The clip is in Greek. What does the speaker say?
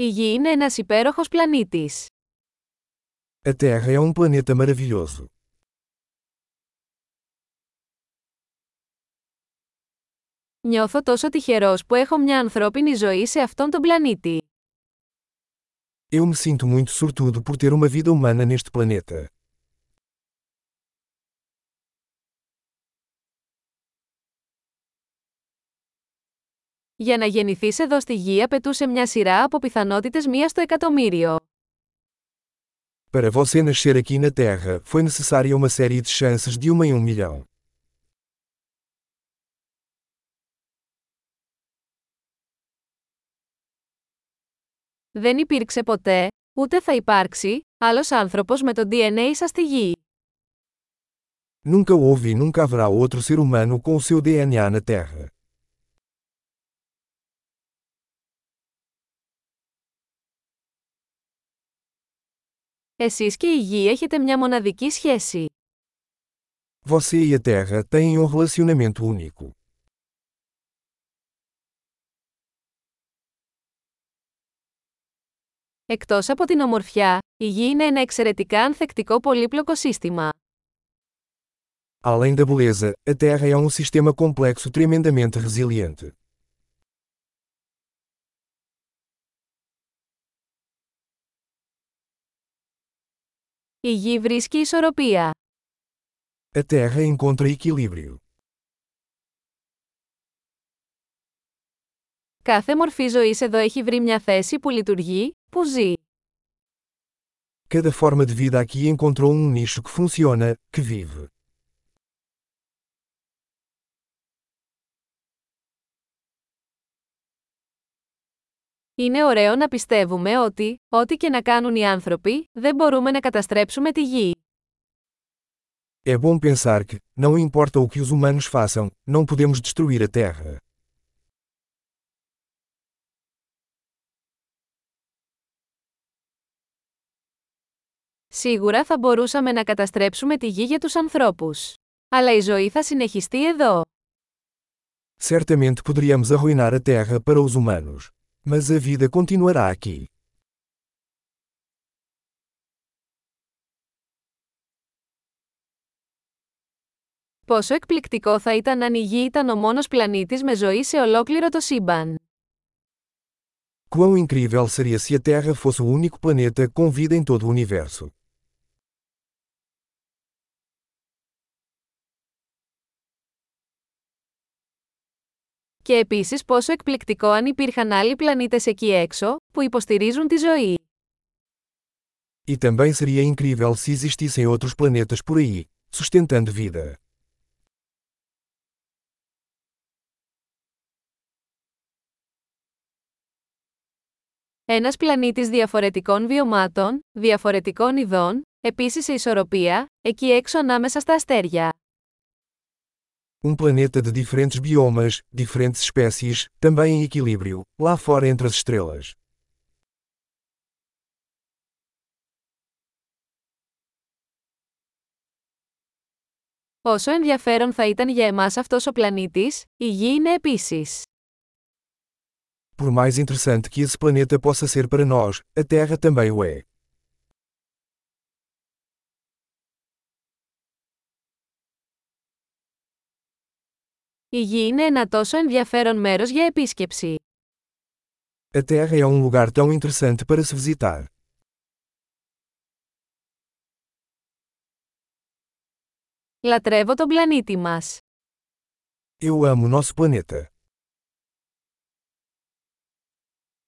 Η Γη είναι ένας υπέροχος πλανήτης. A Terra é um planeta maravilhoso. Νιώθω τόσο τυχερός που έχω μια ανθρώπινη ζωή σε αυτόν τον πλανήτη. Eu me sinto muito sortudo por ter uma vida humana neste planeta. Για να γεννηθείς εδώ στη Γη απαιτούσε μια σειρά από πιθανότητες μία στο εκατομμύριο. Para você nascer aqui na Terra, foi necessária uma série de chances de uma em um milhão. Δεν υπήρξε ποτέ, ούτε θα υπάρξει, άλλος άνθρωπος με το DNA σας στη Γη. Nunca houve e nunca haverá outro ser humano com o seu DNA na Terra. Εσείς και η Γη έχετε μια μοναδική σχέση. Você e a Terra têm um relacionamento único. Εκτός από την ομορφιά, η Γη είναι ένα εξαιρετικά ανθεκτικό πολύπλοκο σύστημα. Além da beleza, a Terra é um sistema complexo tremendamente resiliente. Η Γη βρίσκει ισορροπία. A Terra encontra equilíbrio. Κάθε μορφή ζωής εδώ έχει βρει μια θέση που λειτουργεί, που ζει. Cada forma de vida aqui encontrou um nicho que funciona, que vive. Είναι ωραίο να πιστεύουμε ότι, ό,τι και να κάνουν οι άνθρωποι, δεν μπορούμε να καταστρέψουμε τη Γη. É bom pensar que, não importa o que os humanos façam, não podemos destruir a Terra. Σίγουρα θα μπορούσαμε να καταστρέψουμε τη Γη για τους ανθρώπους. Αλλά η ζωή θα συνεχιστεί εδώ. Certamente poderíamos arruinar a Terra para os humanos. Mas a vida continuará aqui. Πόσο εκπληκτικό θα ήταν αν η Γη ήταν ο μόνος πλανήτης με ζωή σε ολόκληρο το σύμπαν. Quão incrível seria se a Terra fosse o único planeta com vida em todo o universo. Και επίσης πόσο εκπληκτικό αν υπήρχαν άλλοι πλανήτες εκεί έξω, που υποστηρίζουν τη ζωή. E também seria incrível se existissem outros planetas por aí, sustentando vida. Ένας πλανήτης διαφορετικών βιωμάτων, διαφορετικών ειδών, επίσης σε ισορροπία, εκεί έξω ανάμεσα στα αστέρια. Um planeta de diferentes biomas, diferentes espécies, também em equilíbrio, lá fora entre as estrelas. Όσο ενδιαφέρον θα ήταν για εμάς αυτός ο πλανήτης, η Γη είναι επίσης. Por mais interessante que esse planeta possa ser para nós, a Terra também o é. Η Γη είναι ένα τόσο ενδιαφέρον μέρος για επίσκεψη. A Terra é um lugar tão interessante para se visitar. Λατρεύω τον πλανήτη μας. Eu amo nosso planeta.